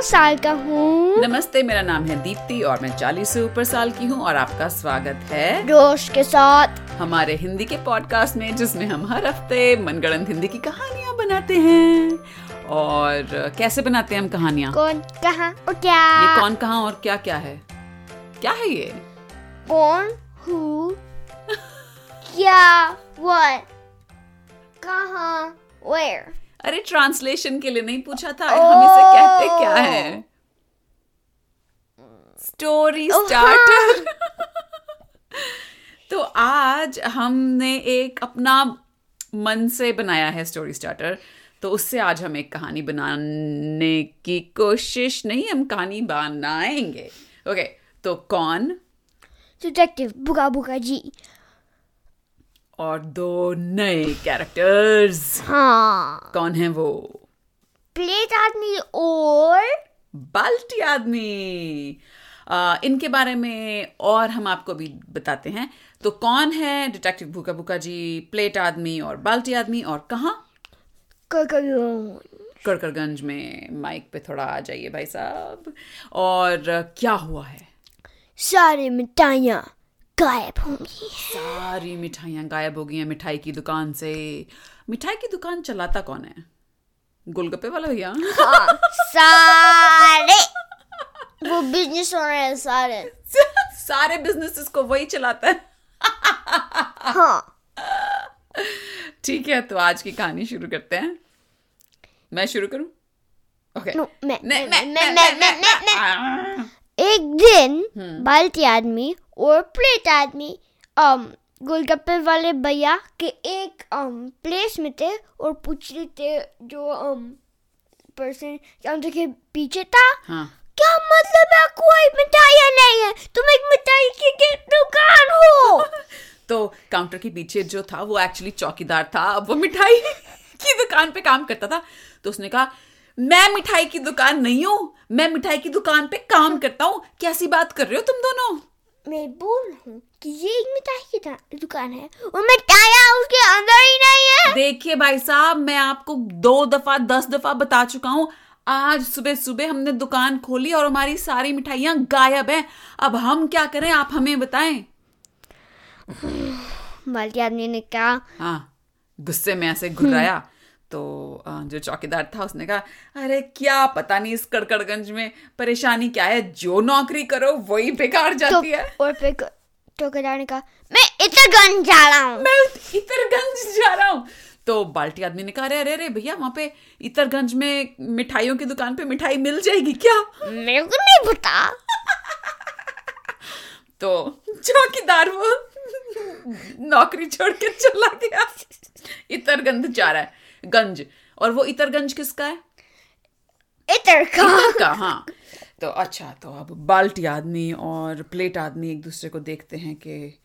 नौ साल का हूँ। नमस्ते मेरा नाम है दीप्ति और मैं चालीस से ऊपर साल की हूँ और आपका स्वागत है जोश के साथ। हमारे हिंदी के पॉडकास्ट में जिसमें हम हर हफ़्ते मनगढ़ंत हिंदी की कहानियाँ बनाते हैं। और कैसे बनाते हैं हम कहानियाँ? कौन कहाँ और क्या? ये कौन कहाँ और क्या क्या है? क्या है ये? कौन हु क्या what कहाँ where? अरे ट्रांसलेशन के लिए नहीं पूछा था oh! हम इसे कहते क्या है? स्टोरी स्टार्टर तो आज हमने एक अपना मन से बनाया है स्टोरी स्टार्टर तो उससे आज हम एक कहानी बनाने की कोशिश नहीं हम कहानी बनाएँगे। ओके okay, तो कौन? डिटेक्टिव बुका बुका जी। और दो नए कैरेक्टर्स हाँ। कौन है वो? प्लेट आदमी और बाल्टी आदमी। आ, इनके बारे में और हम आपको भी बताते हैं। तो कौन है डिटेक्टिव भूखा भूखा जी प्लेट आदमी और बाल्टी आदमी और कहाँ? कड़कड़गंज में। माइक पे थोड़ा आ जाइए भाई साहब। और क्या हुआ है? सारी मिठाइयाँ। गायब होंगी। सारी मिठाइयाँ गायब हो गई हैं मिठाई की दुकान से। मिठाई की दुकान चलाता कौन है? गोलगप्पे वाला भैया? हाँ सारे। वो बिज़नेस रहे हैं सारे। सारे बिजनेसेस को वही चलाता है। हाँ। ठीक है तो आज की कहानी शुरू करते हैं। मैं शुरू करूँ? ओके नो मैं मैं मैं मैं मैं मैं मैं मैं मैं मैं एक दिन बाल्टी आदमी और प्लेट आदमी गोलगप्पे वाले भैया के एक um, प्लेस में थे और पूछ रहे थे जो um, पर्सन काउंटर के पीछे था। हाँ। क्या मतलब है कोई मिठाइयाँ नहीं है? तुम एक मिठाई की की दुकान हो। तो काउंटर के पीछे जो था वो एक्चुअली चौकीदार था। अब वो मिठाई की दुकान पे काम करता था। तो उसने कहा मैं मिठाई की दुकान नहीं हूँ। मैं मिठाई की दुकान पे काम करता हूँ। कैसी बात कर रहे हो तुम दोनों? मैं बोल रहा हूँ कि ये एक मिठाई की दुकान है और मिठाइयाँ उसके अंदर ही नहीं है। देखिए भाई साहब मैं आपको दो दफ़ा दस दफ़ा बता चुका हूँ। आज सुबह सुबह हमने दुकान खोली और हमारी सारी मिठाइयाँ गायब हैं। अब हम क्या करें? आप हमें बताएँ। बाल्टी आदमी ने कहा हाँ गुस्से में ऐसे घुर्राया। तो जो चौकीदार था उसने कहा अरे क्या पता नहीं इस कड़कड़गंज में परेशानी क्या है? जो नौकरी करो वही बेकार तो जाती है। और फिर चौकीदार ने कहा मैं इतरगंज जा रहा हूँ। मैं इतरगंज जा रहा हूँ। तो बाल्टी आदमी ने कहा अरे अरे अरे भैया वहाँ पे इतरगंज में मिठाइयों की दुकान पे मिठाई मिल जाएगी क्या? मेरे को नहीं पता। तो चौकीदार वो नौकरी छोड़ के चला गया। इतरगंज जा रहा है। गंज। और वो इतरगंज किसका है? इतर का। इतर का हाँ। तो अच्छा तो अब बाल्टी आदमी और प्लेट आदमी एक दूसरे को देखते हैं कि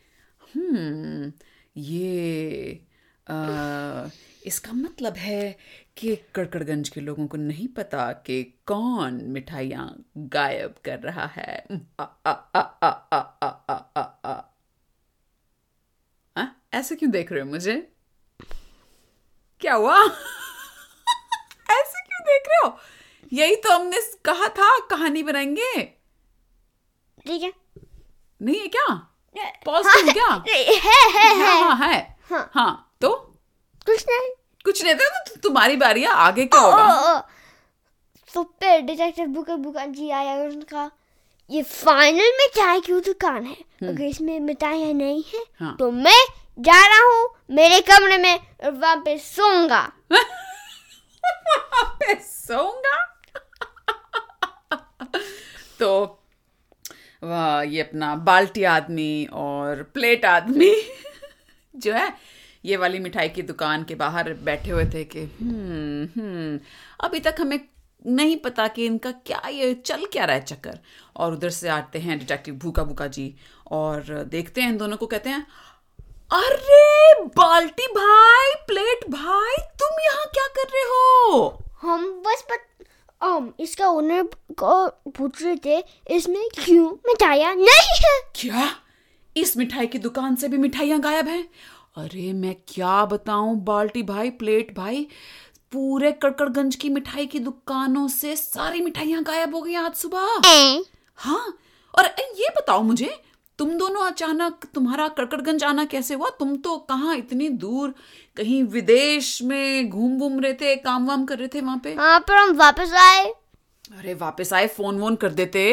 हम्म ये आ, इसका मतलब है कि कड़कड़गंज के लोगों को नहीं पता कि कौन मिठाइयाँ गायब कर रहा है। ऐसे क्यों देख रहे हो मुझे? क्या हुआ? ऐसे क्यों देख रहे हो? यही तो हमने कहा था कहानी बनाएँगे। ठीक है। नहीं है क्या? पॉज कर क्या है है है हाँ। हाँ है हाँ। हाँ। तो? कुछ नहीं। कुछ नहीं था तो तुम्हारी बारी है आगे क्या ओ, होगा? ओ, ओ। तो फिर डिटेक्टिव बुका बुका जी आया और उसने कहा ये फाइनल में चाय की दुकान है। अगर इसमें मिठाइयाँ नहीं है हाँ। तो मैं जा रहा हूँ, मेरे कमरे में वहाँ पे सोऊँगा। पे सोऊँगा? तो वाह, ये अपना बाल्टी आदमी और प्लेट आदमी जो है, ये वाली मिठाई की दुकान के बाहर बैठे हुए थे कि हम्म हम्म अभी तक हमें नहीं पता कि इनका क्या, ये चल क्या रहा है चक्कर। और उधर से आते हैं डिटेक्टिव भूखा भूखा जी, और देखते हैं इन दोनों को, कहते हैं अरे बाल्टी भाई प्लेट भाई तुम यहाँ क्या कर रहे हो? हम बस पत, um, इसका ओनर को पूछ रहे थे इसमें क्यों मिठाइया नहीं है? क्या? इस मिठाई की दुकान से भी मिठाइयाँ गायब हैं? अरे मैं क्या बताऊँ बाल्टी भाई प्लेट भाई पूरे कड़कड़गंज की मिठाई की दुकानों से सारी मिठाइयाँ गायब हो गई आज सुबह। हाँ? और ये बताओ मुझे तुम दोनों अचानक तुम्हारा कड़कड़गंज आना कैसे हुआ? तुम तो कहाँ इतनी दूर कहीं विदेश में घूम घूम रहे थे काम वाम कर रहे थे वहाँ पे? हाँ पर हम वापस आए। अरे वापस आए फ़ोन वोन कर देते।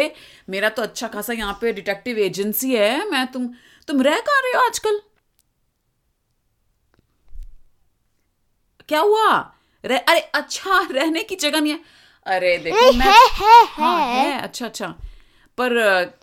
मेरा तो अच्छा खासा यहाँ पे डिटेक्टिव एजेंसी है। मैं तुम तुम रह कहाँ रहे हो आजकल? क्या हुआ? रह, अरे अच्छा रहने की जगह नहीं है। अरे देखो मैं है है हाँ है। है अच्छा अच्छा। पर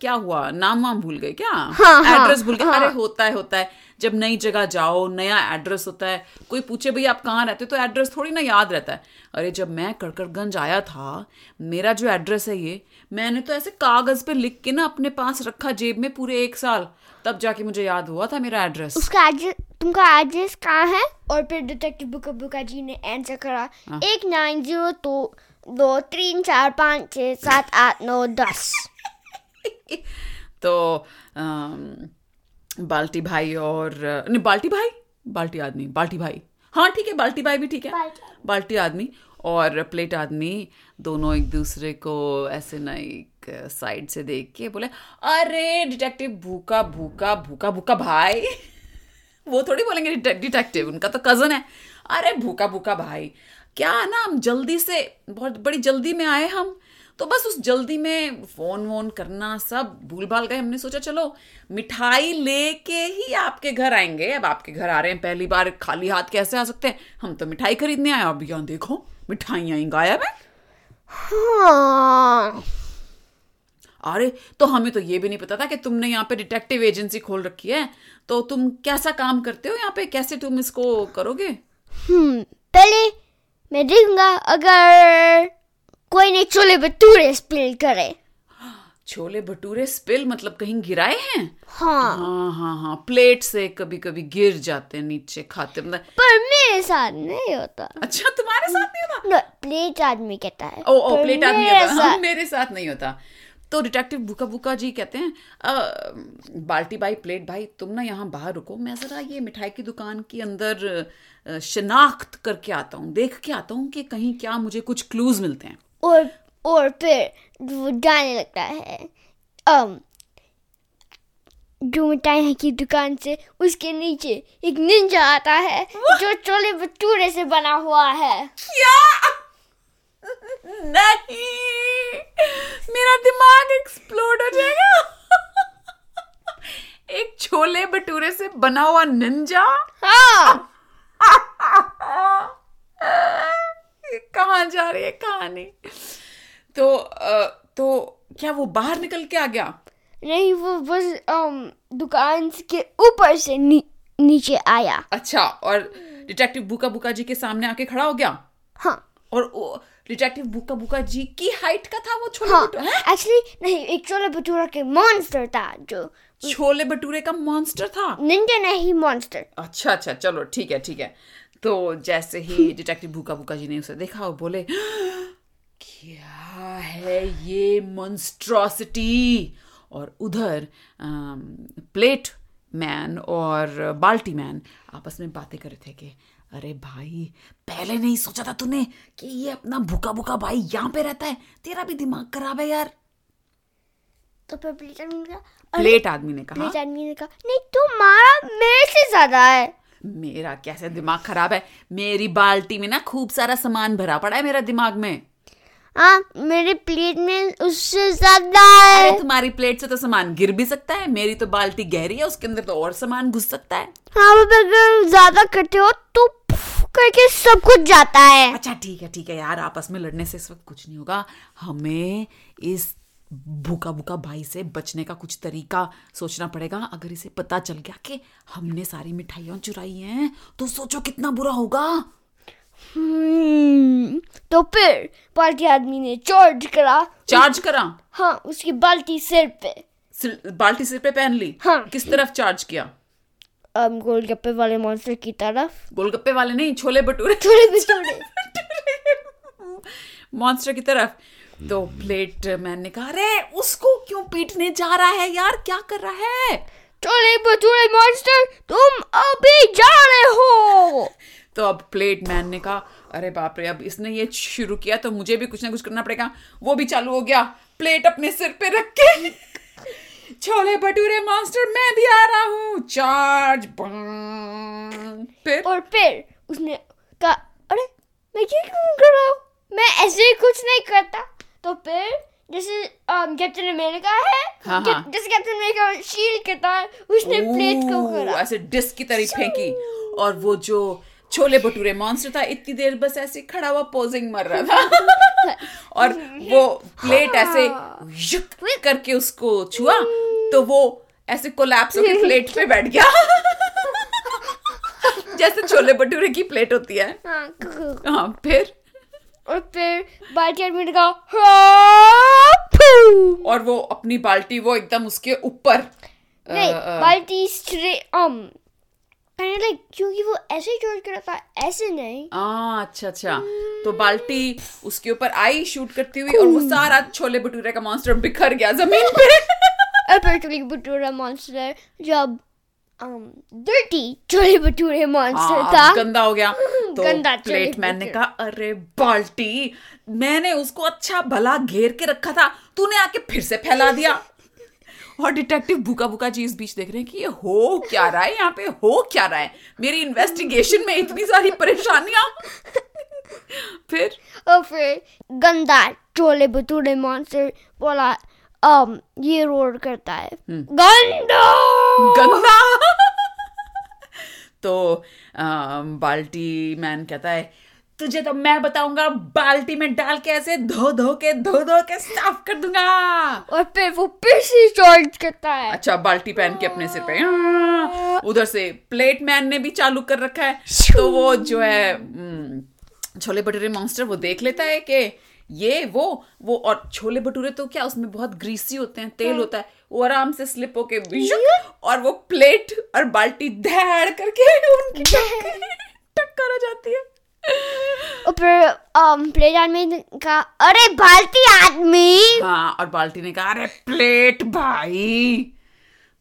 क्या हुआ? नाम वाम भूल गए क्या? हाँ, हाँ, एड्रेस भूल गए? हाँ। अरे होता है होता है। जब नई जगह जाओ नया एड्रेस होता है कोई पूछे भैया आप कहाँ रहते हो? तो एड्रेस थोड़ी ना याद रहता है। अरे जब मैं कड़कड़गंज आया था मेरा जो एड्रेस है ये मैंने तो ऐसे कागज़ पे लिख के ना अपने पास रखा जेब में पूरे एक साल। तब जाके मुझे याद हुआ था मेरा एड्रेस उसका एड्रेस तुमका एड्रेस कहाँ है? और फिर डिटेक्टिव बुका बुका जी ने आंसर करा। हाँ। एक नाइन ज़ीरो दो दो तीन चार पाँच छः सात आठ नौ दस। तो बाल्टी भाई और नहीं बाल्टी भाई? बाल्टी आदमी बाल्टी भाई। हाँ ठीक है बाल्टी भाई भी ठीक है। बाल्टी। बाल्टी आदमी और प्लेट आदमी दोनों एक दूसरे को ऐसे ना एक साइड से देख के बोले अरे डिटेक्टिव भूखा भूखा भूखा भूखा भाई। वो थोड़ी बोलेंगे डिटेक्टिव उनका तो कज़न है। अरे भूखा भूखा भाई क्या ना हम जल्दी से बहुत बड़ी जल्दी में आए हम? तो बस उस जल्दी में फ़ोन वोन करना सब भूल भाल गए। हमने सोचा चलो मिठाई लेके ही आपके घर आएँगे। अब आपके घर आ रहे हैं पहली बार खाली हाथ कैसे आ सकते हैं? हम तो मिठाई खरीदने आए अब यहाँ देखो मिठाइयाँ ही गायब है। हाँ। अरे तो हमें तो ये भी नहीं पता था कि तुमने यहाँ पे डिटेक्टिव एजेंसी खोल रखी है। तो तुम कैसा काम करते हो यहाँ पे? कैसे तुम इसको करोगे? हम्म पहले मैं देखूँगा अगर कोई ने छोले भटूरे स्पिल करे। छोले भटूरे स्पिल मतलब कहीं गिराए हैं? हाँ। हाँ हाँ हाँ प्लेट से कभी कभी गिर जाते हैं नीचे खाते मतलब पर मेरे साथ नहीं होता। अच्छा तुम्हारे साथ नहीं होता? No, प्लेट आदमी कहता है। ओ ओ प्लेट आदमी मेरे हाँ, साथ- मेरे साथ नहीं होता। तो डिटेक्टिव बुका बुका जी कहते हैं "अ, बाल्टी भाई प्लेट भाई तुम ना यहाँ बाहर रुको मैं जरा ये मिठाई की दुकान के अंदर शनाख्त करके आता हूँ देख के आता हूँ कि कहीं क्या मुझे कुछ क्लूज मिलते हैं। और और फिर वो जाने लगता है। um, जो मिठाई की दुकान से उसके नीचे एक निंजा आता है जो छोले भटूरे से बना हुआ है। क्या? नहीं। मेरा दिमाग एक्सप्लोड हो जाएगा। एक छोले भटूरे से बना हुआ निंजा हाँ। कहाँ जा रही है कहानी तो अ, तो क्या वो बाहर निकल के आ गया? नहीं वो बस दुकान के ऊपर से नी, नीचे आया। अच्छा और डिटेक्टिव बुका बुका जी के सामने आके खड़ा हो गया? हाँ। और वो डिटेक्टिव बुका बुका जी की हाइट का था वो छोले हाँ भटूरे एक्चुअली नहीं एक छोले भटूरा के मॉन्स्टर था जो छोले भटूरे का मॉन्स्टर था? निंजा नहीं मॉन्स्टर अच्छा अच्छा चलो ठीक है ठीक है। तो जैसे ही डिटेक्टिव भूखा भूखा जी ने उसे देखा वो बोले क्या है ये मॉन्स्ट्रॉसिटी और उधर प्लेट मैन और बाल्टी मैन आपस में बातें कर रहे थे कि अरे भाई पहले नहीं सोचा था तूने कि ये अपना भूखा भूखा भाई यहाँ पे रहता है? तेरा भी दिमाग खराब है यार. तो फिर प्लेट आदमी ने कहा प्लेट आदमी ने कहा प्लेट आदमी ने कहा नहीं तुम्हारा मेरे से ज़्यादा है। मेरा कैसे दिमाग खराब है? मेरी बाल्टी में ना खूब सारा सामान भरा पड़ा है मेरा दिमाग में। हाँ मेरे प्लेट में उससे ज़्यादा है। अरे तुम्हारी प्लेट से तो सामान गिर भी सकता है मेरी तो बाल्टी गहरी है उसके अंदर तो और सामान घुस सकता है। हाँ अगर ज़्यादा करते हो तो करके सब कुछ जाता है। अच्छा ठीक है ठीक है यार आपस में लड़ने से इस वक्त कुछ नहीं होगा। हमें इस भूखा भूखा भाई से बचने का कुछ तरीका सोचना पड़ेगा। अगर इसे पता चल गया कि हमने सारी मिठाइयाँ चुराई हैं तो सोचो कितना बुरा होगा। हम्म, तो फिर पार्टी आदमी ने चार्ज करा। चार्ज करा? हाँ उसकी बाल्टी सिर पे। सिर- बाल्टी सिर पे पहन ली? हाँ। किस तरफ़ चार्ज किया? um, गोलगप्पे वाले मॉन्स्टर की तरफ़। गोलगप्पे वाले नहीं छोले भटूरे। थोड़े भी थोड़े मॉन्स्टर की तरफ़। तो प्लेट मैन ने कहा अरे उसको क्यों पीटने जा रहा है यार? क्या कर रहा है? छोले भटूरे मॉन्स्टर तुम अभी जा रहे हो। तो अब प्लेट मैन ने कहा अरे बाप रे अब इसने ये शुरू किया तो मुझे भी कुछ ना कुछ करना पड़ेगा। वो भी चालू हो गया। प्लेट अपने सिर पे रख के। छोले भटूरे मास्टर मैं भी आ रहा हूँ। चार्ज फिर और फिर उसने कहा अरे मैं ये क्यों कर रहा हूँ? मैं ऐसे कुछ नहीं करता। तो फिर जैसे कैप्टन अमेरिका है हाँ, हाँ। जैसे कैप्टन अमेरिका शील्ड करता है उसने प्लेट को करा ऐसे डिस्क की तरह फेंकी। और वो जो छोले भटूरे मॉन्स्टर था इतनी देर बस ऐसे खड़ा हुआ पोजिंग मर रहा था। और वो प्लेट ऐसे युक करके उसको छुआ तो वो ऐसे कोलैप्स होकर प्लेट पे बैठ गया। जैसे छोले भटूरे की प्लेट होती है। हाँ, हाँ फिर? और फिर बाल्टी आदमी ने कहा "हाँ, और वो अपनी बाल्टी वो एकदम उसके ऊपर नहीं बाल्टी स्ट्रेट um लाइक क्योंकि वो ऐसे जोड़ कर रखा है ऐसे नहीं। आ, अच्छा अच्छा। तो बाल्टी उसके ऊपर आई शूट करती हुई और वो सारा छोले भटूरे का मॉन्स्टर बिखर गया ज़मीन पे। फिर छोले भटूरा मॉन्स्टर जब dirty छोले भटूरे मॉन्स्टर था गंदा हो गया। तो गंदा प्लेट मैन ने कहा अरे बाल्टी मैंने उसको अच्छा भला घेर के रखा था तूने आके फिर से फैला दिया। और डिटेक्टिव भूखा भूखा जी इस बीच देख रहे हैं कि ये हो क्या रहा है यहाँ पे हो क्या रहा है? मेरी इन्वेस्टिगेशन में इतनी सारी परेशानियाँ। फिर? और फिर गंदा छोले भटूरे मॉन्स्टर बोला um ये रोड करता है। गंदा! गंदा! तो बाल्टी मैन कहता है तुझे तो मैं बताऊँगा बाल्टी में डाल के ऐसे धो धो के धो धो के साफ़ कर दूँगा। और फिर वो फिर से चार्ज करता है। अच्छा बाल्टी पहन के अपने सिर पे हाँ, उधर से प्लेट मैन ने भी चालू कर रखा है। तो वो जो है हम्म, छोले भटूरे मॉन्स्टर वो देख लेता है कि ये वो वो और छोले भटूरे तो क्या उसमें बहुत ग्रीसी होते हैं तेल होता है। वो आराम से स्लिप होके और वो प्लेट और बाल्टी धैड़ करके उनकी टक्कर आ जाती है। um प्लेट आदमी ने कहा अरे बाल्टी आदमी! हाँ और बाल्टी ने कहा अरे प्लेट भाई!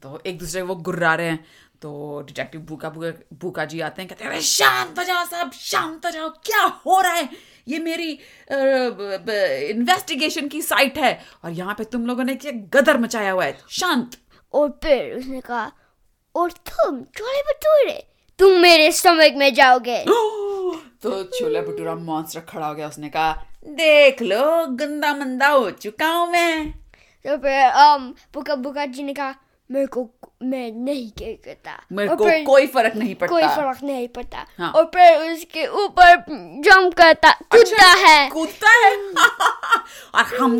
तो एक दूसरे वो गुर्रा रहे हैं। तो डिटेक्टिव भूखा भूखा भूखा जी आते हैं कहते हैं अरे शांत हो जाओ साहब शांत हो जाओ क्या हो रहा है? ये मेरी इन्वेस्टिगेशन की साइट है। और यहाँ पे तुम लोगों ने क्या गदर मचाया हुआ है। शांत। और फिर उसने कहा और तुम छोले भटूरे तुम मेरे स्टमक में जाओगे. तो छोला भटूरा मॉन्स्टर खड़ा हो गया। उसने कहा देख लो गंदा मंदा हो चुका हूँ मैं। तो फिर um बुका बुका जी ने कहा मेरे को मैं नहीं करता। मेरे को कोई फ़र्क नहीं पड़ता। कोई फ़र्क नहीं पड़ता। हाँ। और फिर उसके ऊपर जंप करता। कूदता है। कूदता है? और हम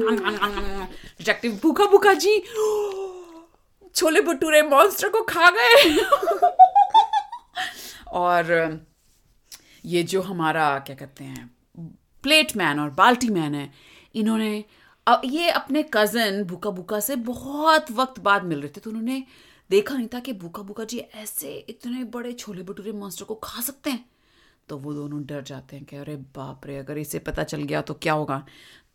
डिटेक्टिव भूखा भूखा जी। छोले भटूरे मॉन्स्टर को खा गए। और ये जो हमारा क्या कहते हैं प्लेट मैन और बाल्टी मैन है इन्होंने ये अपने कज़न भूखा भूखा से बहुत वक्त बाद मिल रहे थे तो उन्होंने देखा नहीं था कि भूखा भूखा जी ऐसे इतने बड़े छोले भटूरे मॉन्स्टर को खा सकते हैं। तो वो दोनों डर जाते हैं कि अरे बाप रे, अगर इसे पता चल गया तो क्या होगा?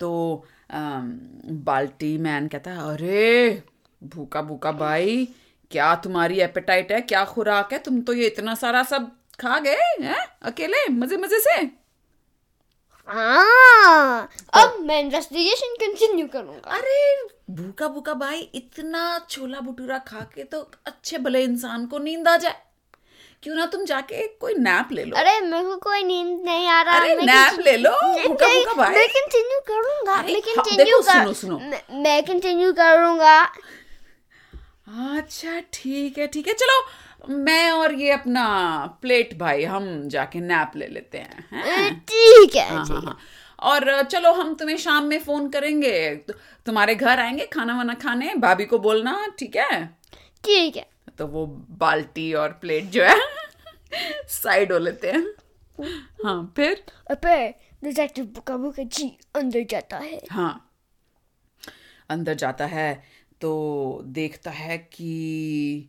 तो बाल्टी मैन कहता है, अरे भूखा भूखा भाई, क्या तुम्हारी एपेटाइट है? क्या खुराक है? तुम तो ये इतना सारा सब खा गए, हैं? अकेले मज़े मज़े से? हाँ। अब मैं इन्वेस्टिगेशन कंटिन्यू करूँगा। अरे भूखा भूखा भाई इतना छोला भटूरा खा के तो अच्छे भले इंसान को नींद आ जाए। क्यों ना तुम जाके कोई नैप ले लो। अरे मेरे को कोई नींद नहीं आ रहा। अरे नैप ले लो भूखा भूखा भाई। मैं कंटिन्यू करूँगा मैं हाँ, कंटिन्यू कर सुनो, सुनो। मैं कंटिन्यू करूँगा। अच्छा ठीक है ठीक है चलो मैं और ये अपना प्लेट भाई हम जाके नैप ले लेते हैं? ठीक है हाँ, हाँ, हाँ। और चलो हम तुम्हें शाम में फ़ोन करेंगे। तुम्हारे घर आएँगे खाना वाना खाने भाभी को बोलना ठीक है? ठीक है। तो वो बाल्टी और प्लेट जो है साइड हो लेते हैं। हाँ फिर? फिर डिटेक्टिव बुका बुका जी अंदर जाता है। हाँ। अंदर जाता है तो देखता है कि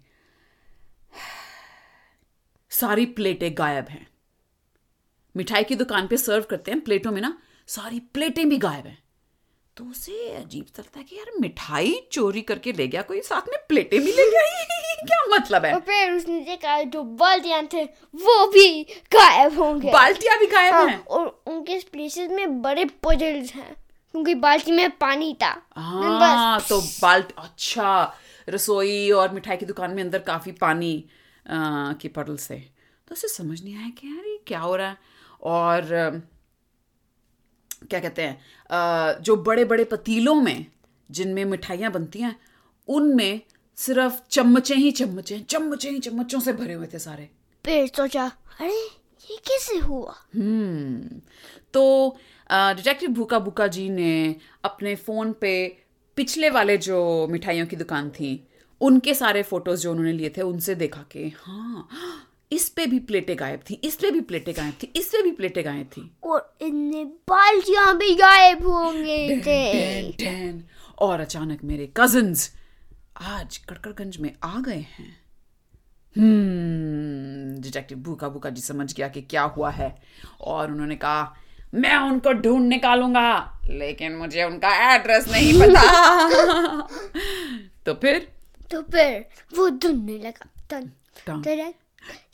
सारी प्लेटें गायब हैं। मिठाई की दुकान पे सर्व करते हैं प्लेटों में ना सारी प्लेटें भी गायब हैं। तो उसे अजीब लगता है कि यार मिठाई चोरी करके ले गया कोई साथ में प्लेटें भी ले गया? क्या मतलब है? और फिर उसने देखा जो बाल्टियाँ थे वो भी गायब होंगे। बाल्टियाँ भी गायब हाँ, हैं? और उनके प्लेसेस में बड़े पजल्स हैं क्योंकि बाल्टी में पानी था। हाँ तो बाल्ट अच्छा रसोई और मिठाई की दुकान में अंदर काफ़ी पानी। की पडल्स से तो उसे समझ नहीं आया कि यार ये क्या हो रहा है और क्या कहते हैं? अ, जो बड़े बड़े पतीलों में जिनमें मिठाइयाँ बनती हैं उनमें सिर्फ़ चम्मचे ही चम्मचे चम्मचे ही चम्मचों से भरे हुए थे सारे। सोचा अरे ये कैसे हुआ? हम्म तो डिटेक्टिव भूखा भूखा जी ने अपने फ़ोन पे पिछले वाले जो मिठाइयों की दुकान थी उनके सारे फ़ोटोज़ जो उन्होंने लिए थे उनसे देखा कि हाँ इस पे भी प्लेटें गायब थी इस पे भी प्लेटें गायब थी इस पे भी प्लेटें गायब थी। और बाल्टियाँ भी गायब होंगे थे। डैन, डैन। और अचानक मेरे कजिन्स आज कड़कड़गंज में आ गए हैं। हम्म डिटेक्टिव भूखा भूखा जी समझ गया कि क्या हुआ है। और उन्होंने कहा मैं उनको ढूंढ निकालूँगा लेकिन मुझे उनका एड्रेस नहीं पता। तो फिर तो फिर वो धुनने लगा तन टन, टन,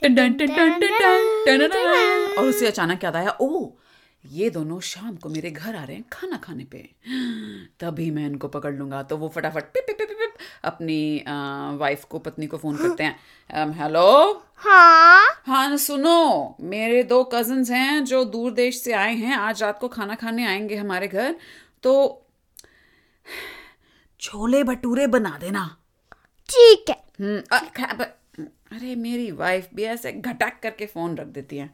टन, टन, टन, टन, टन, टन, टन। और उसे अचानक याद आया ओ ये दोनों शाम को मेरे घर आ रहे हैं खाना खाने पे। तभी मैं इनको पकड़ लूँगा। तो वो फटाफट पिप पिप पिप पिप अपनी वाइफ को पत्नी को फ़ोन करते हैं। हेलो हाँ? हाँ सुनो मेरे दो कजन्स हैं जो दूर देश से आए हैं। आज रात को खाना खाने आएँगे हमारे घर। तो छोले भटूरे बना देना। ठीक है। हम्म, अरे मेरी वाइफ भी ऐसे घटक करके फ़ोन रख देती है।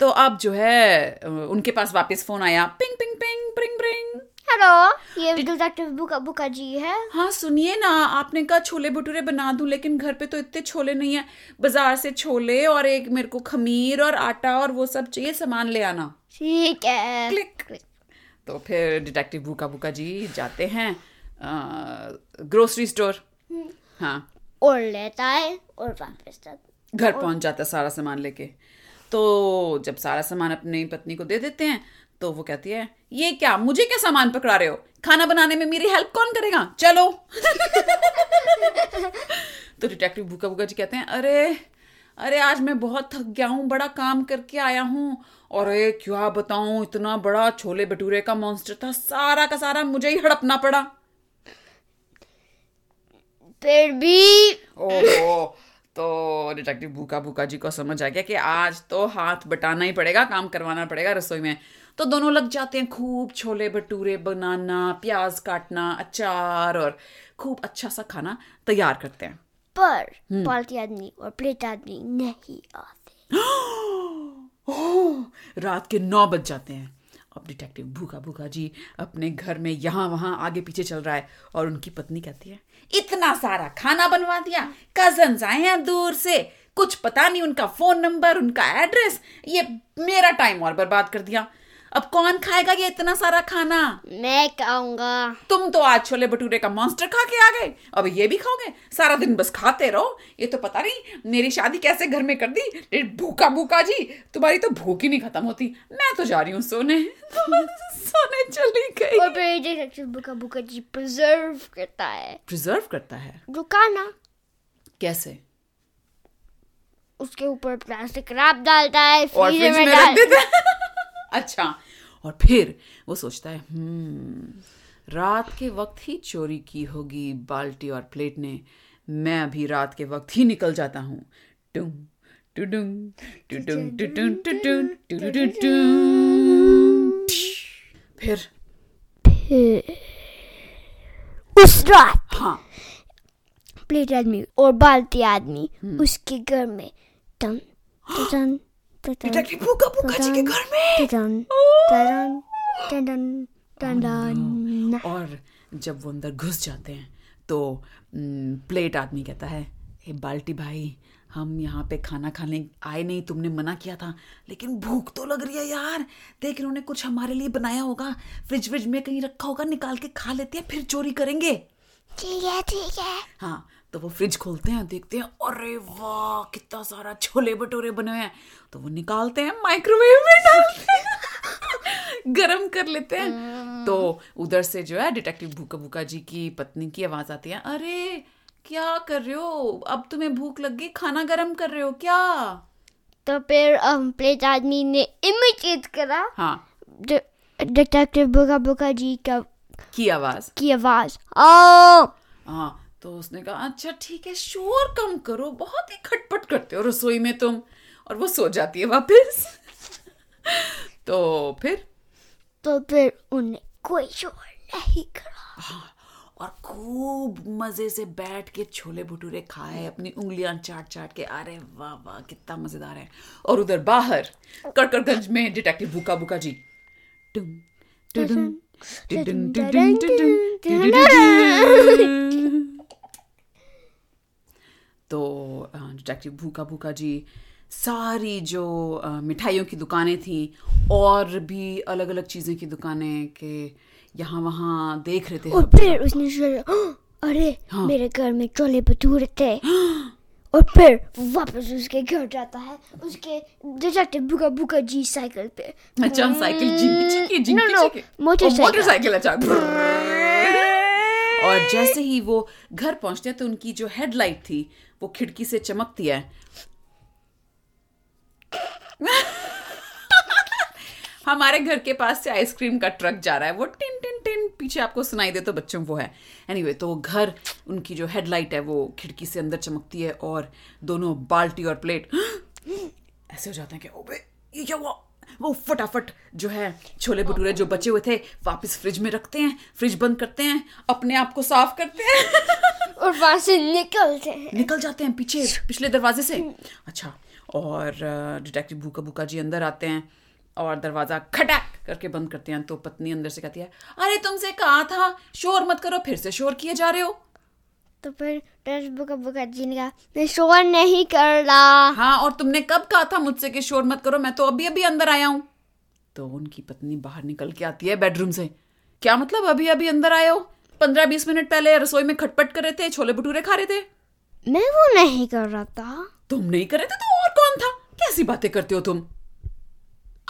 तो अब जो है उनके पास वापस फ़ोन आया। पिंग पिंग पिंग प्रिंग प्रिंग हेलो ये डिटेक्टिव बुका बुका जी है। हाँ सुनिए ना आपने कहा छोले भटूरे बना दूँ लेकिन घर पे तो इतने छोले नहीं है। बाज़ार से छोले और एक मेरे को खमीर और आटा और वो सब चाहिए सामान ले आना। ठीक है। क्लिक तो फिर डिटेक्टिव बुका बुका जी जाते हैं ग्रोसरी स्टोर हाँ। और लेता है और वापस घर पहुँच जाता है सारा सामान लेके। तो जब सारा सामान अपनी पत्नी को दे देते हैं तो वो कहती है ये क्या मुझे क्या सामान पकड़ा रहे हो? खाना बनाने में मेरी हेल्प कौन करेगा? चलो। तो डिटेक्टिव भूखा भूखा जी कहते हैं अरे अरे आज मैं बहुत थक गया हूँ बड़ा काम करके आया हूँ। और ये क्या बताऊँ इतना बड़ा छोले भटूरे का मॉन्स्टर था सारा का सारा मुझे ही हड़पना पड़ा। फिर भी। ओहो तो डिटेक्टिव भूखा भूखा जी को समझ आ गया कि आज तो हाथ बटाना ही पड़ेगा काम करवाना पड़ेगा रसोई में। तो दोनों लग जाते हैं खूब छोले भटूरे बनाना प्याज काटना अचार और खूब अच्छा सा खाना तैयार करते हैं। पर बाल्टी आदमी और प्लेट आदमी नहीं आते। ओह, रात के नौ बज जाते हैं। अब डिटेक्टिव भूखा भूखा जी अपने घर में यहाँ वहाँ आगे पीछे चल रहा है और उनकी पत्नी कहती है, इतना सारा खाना बनवा दिया कज़न आए हैं दूर से, कुछ पता नहीं उनका फ़ोन नंबर उनका एड्रेस ये मेरा टाइम और बर्बाद कर दिया। अब कौन खाएगा ये इतना सारा खाना? मैं खाऊँगा। तुम तो आज छोले भटूरे का मॉन्स्टर खा के आ गए। अब ये भी खाओगे? सारा दिन बस खाते रहो। ये तो पता नहीं मेरी शादी कैसे घर में कर दी? ये भूखा भूखा जी तुम्हारी तो भूख ही नहीं खत्म होती। मैं तो जा रही हूँ सोने। सोने चली गई। और डिटेक्टिव बुका बुका जी प्रिजर्व करता है। प्रिजर्व करता है? खाना। कैसे? उसके ऊपर प्लास्टिक रैप डालता है फ्रीजर फ्रिज में में डाल देता है। अच्छा और फिर वो सोचता है हम्म रात के वक्त ही चोरी की होगी बाल्टी और प्लेट ने। मैं अभी रात के वक्त ही निकल जाता हूँ। टुम टुडुम टुडुम टुडुम टुडुम टुडुम टुडुम। फिर उस रात हाँ। प्लेट आदमी और बाल्टी आदमी उसके घर में टन टन डिटेक्टिव जी के घर में? टन और जब वो अंदर घुस जाते हैं तो प्लेट आदमी कहता है हे बाल्टी भाई हम यहाँ पे खाना खाने आए नहीं तुमने मना किया था। लेकिन भूख तो लग रही है यार। देख इन्होंने कुछ हमारे लिए बनाया होगा। फ्रिज व्रिज में कहीं रखा होगा निकाल के खा लेते हैं फिर चोरी करेंगे। ठीक है ठीक है। हाँ तो वो फ्रिज खोलते हैं देखते हैं अरे वाह कितना सारा छोले भटूरे बने हुए हैं। तो वो निकालते हैं माइक्रोवेव में डालते हैं गरम कर लेते हैं। तो उधर से जो है डिटेक्टिव भूखा भूखा जी की पत्नी की आवाज़ आती है अरे क्या कर रहे हो? अब तुम्हें भूख लग गई खाना गर्म कर रहे हो क्या? तो फिर प्लेट आदमी ने इमिटेट करा। हाँ। डिटेक्टिव बुका बुका जी का की आवाज़? की आवाज़। ओ हाँ। तो उसने कहा अच्छा ठीक है शोर कम करो बहुत ही खटपट करते हो रसोई में तुम। और वो सो जाती है वापस। तो फिर? तो फिर उन्हें कोई शोर नहीं करा। हाँ और खूब मज़े से बैठ के छोले भटूरे खाए अपनी उंगलियाँ चाट चाट के। अरे वाह वाह कितना मज़ेदार है। और उधर बाहर कड़कड़गंज में डिटेक्टिव भूखा भूखा जी। टुम, टुडुम, टुडुम, टुडुम, टुडुम, टुडुम। तो डिटेक्टिव भूखा भूखा जी सारी जो मिठाइयों की दुकानें थी और भी अलग अलग चीज़ें की दुकानें के यहाँ वहाँ देख रहे थे और फिर उसने अरे हाँ। मेरे घर में छोले भटूरे थे और फिर वापस उसके घर जाता है उसके डिटेक्टिव बुका बुका जी साइकिल पे अच्छा साइकिल जिंकी जिंकी। मोटरसाइकिल अच्छा और जैसे ही वो घर पहुँचते हैं तो उनकी जो हेडलाइट थी वो खिड़की से चमकती है। हमारे घर के पास से आइसक्रीम का ट्रक जा रहा है। वो टिन टिन टिन पीछे आपको सुनाई दे तो बच्चों वो है। एनीवे anyway, तो घर उनकी जो हेडलाइट है वो खिड़की से अंदर चमकती है और दोनों बाल्टी और प्लेट ऐसे हो जाते हैं कि ओबे ये क्या हुआ? वो फटाफट जो है छोले भटूरे जो बचे हुए थे वापस फ्रिज में रखते हैं फ्रिज बंद करते हैं अपने आप को साफ़ करते हैं। और वहाँ से निकलते हैं। निकल जाते हैं पीछे पिछले दरवाजे से। अच्छा और डिटेक्टिव भूखा भूखा जी अंदर आते हैं और दरवाज़ा खटक करके बंद करते हैं। तो पत्नी अंदर से कहती है अरे तुमसे कहा था शोर मत करो फिर से शोर किए जा रहे हो। तो फिर डिटेक्टिव बुका बुका जी ने कहा। मैं शोर नहीं कर रहा। हाँ और तुमने कब कहा था मुझसे कि शोर मत करो? मैं तो अभी अभी अंदर आया हूँ। तो उनकी पत्नी बाहर निकल के आती है बेडरूम से। क्या मतलब अभी अभी अंदर आए हो? पंद्रह बीस मिनट पहले रसोई में खटपट कर रहे थे छोले भटूरे खा रहे थे। मैं वो नहीं कर रहा था। तुम नहीं कर रहे थे तो और कौन था? कैसी बातें करते हो तुम?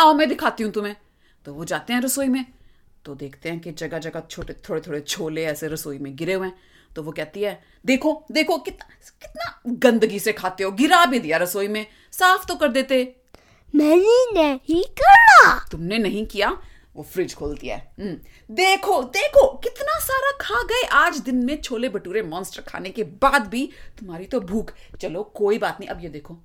आओ मैं दिखाती हूँ तुम्हें। तो वो जाते हैं रसोई में। तो देखते हैं कि जगह जगह छोटे थोड़े थोड़े छोले ऐसे रसोई में गिरे हुए हैं। तो वो कहती है देखो देखो कितना कितना गंदगी से खाते हो गिरा भी दिया रसोई में साफ़ तो कर देते। मैंने नहीं करा। तुमने नहीं किया वो फ्रिज खोल दिया है। हम्म, देखो देखो कितना सारा खा गए आज दिन में छोले भटूरे मॉन्स्टर खाने के बाद भी तुम्हारी तो भूख। चलो कोई बात नहीं अब ये देखो।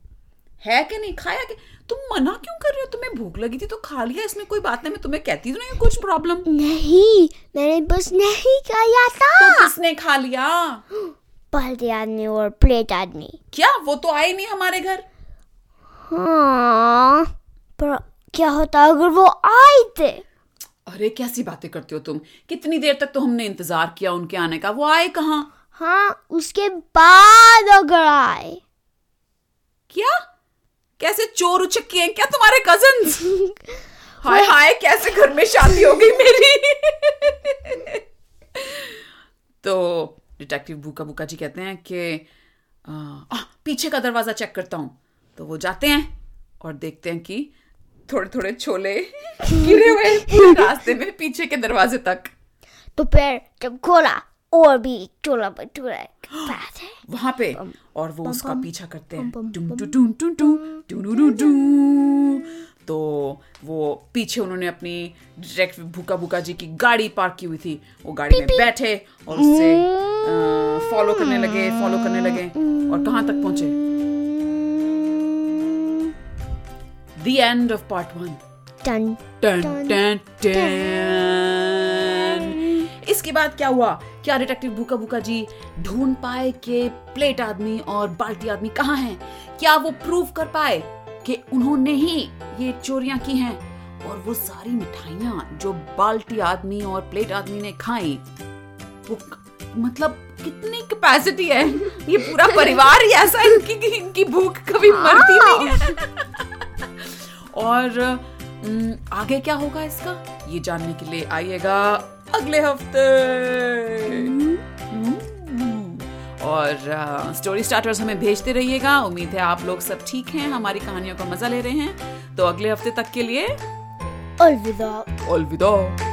है कि नहीं? खाया कि तुम मना क्यों कर रहे हो? तुम्हें भूख लगी थी तो खा लिया इसमें कोई बात नहीं मैं तुम्हें कहती तो नहीं कुछ प्रॉब्लम नहीं मैंने बस नहीं खाया था। तो किसने खा लिया? पहले आदमी और प्लेट आदमी क्या? वो तो आए नहीं हमारे घर। हाँ पर क्या होता अगर वो आए थे? अरे कैसी बातें करते हो तुम? कितनी देर तक तो हमने इंतज़ार किया उनके आने का? वो आए कहाँ? हाँ उसके बाद अगर आए। क्या? कैसे चोर उचक्के हैं? क्या तुम्हारे कज़न हाय हाय कैसे घर में शादी हो गई मेरी? तो डिटेक्टिव भूखा भूखा जी कहते हैं कि आ, आ, पीछे का दरवाज़ा चेक करता हूँ। तो वो जाते हैं और देखते हैं कि थोड़े थोड़े छोले गिरे हुए रास्ते में पीछे के दरवाजे तक। तो फिर जब खोला और भी चोला भटूरा पास है। वहाँ पे और वो उसका पीछा करते हैं। तो वो पीछे उन्होंने अपनी डायरेक्ट भूखा भूखा जी की गाड़ी पार्क की हुई थी। वो गाड़ी में बैठे और उससे फॉलो करने लगे फॉलो करने लगे। और कहाँ तक पहुँचे? The end of part one ton टन, टन टन इसके बाद क्या हुआ? क्या डिटेक्टिव भूखा भूखा जी ढूंढ पाए कि प्लेट आदमी और बाल्टी आदमी कहाँ हैं? क्या वो प्रूव कर पाए कि उन्होंने ही ये चोरियाँ की हैं? और वो सारी मिठाइयाँ जो बाल्टी आदमी और प्लेट आदमी ने खाई वो मतलब कितनी कैपेसिटी है? ये पूरा परिवार ही ऐसा इनकी इनकी भूख कभी मरती नहीं है। और आगे क्या होगा इसका? ये जानने के लिए आइएगा अगले हफ़्ते और स्टोरी स्टार्टर्स हमें भेजते रहिएगा। उम्मीद है आप लोग सब ठीक हैं हमारी कहानियों का मज़ा ले रहे हैं। तो अगले हफ़्ते तक के लिए अलविदा। अलविदा।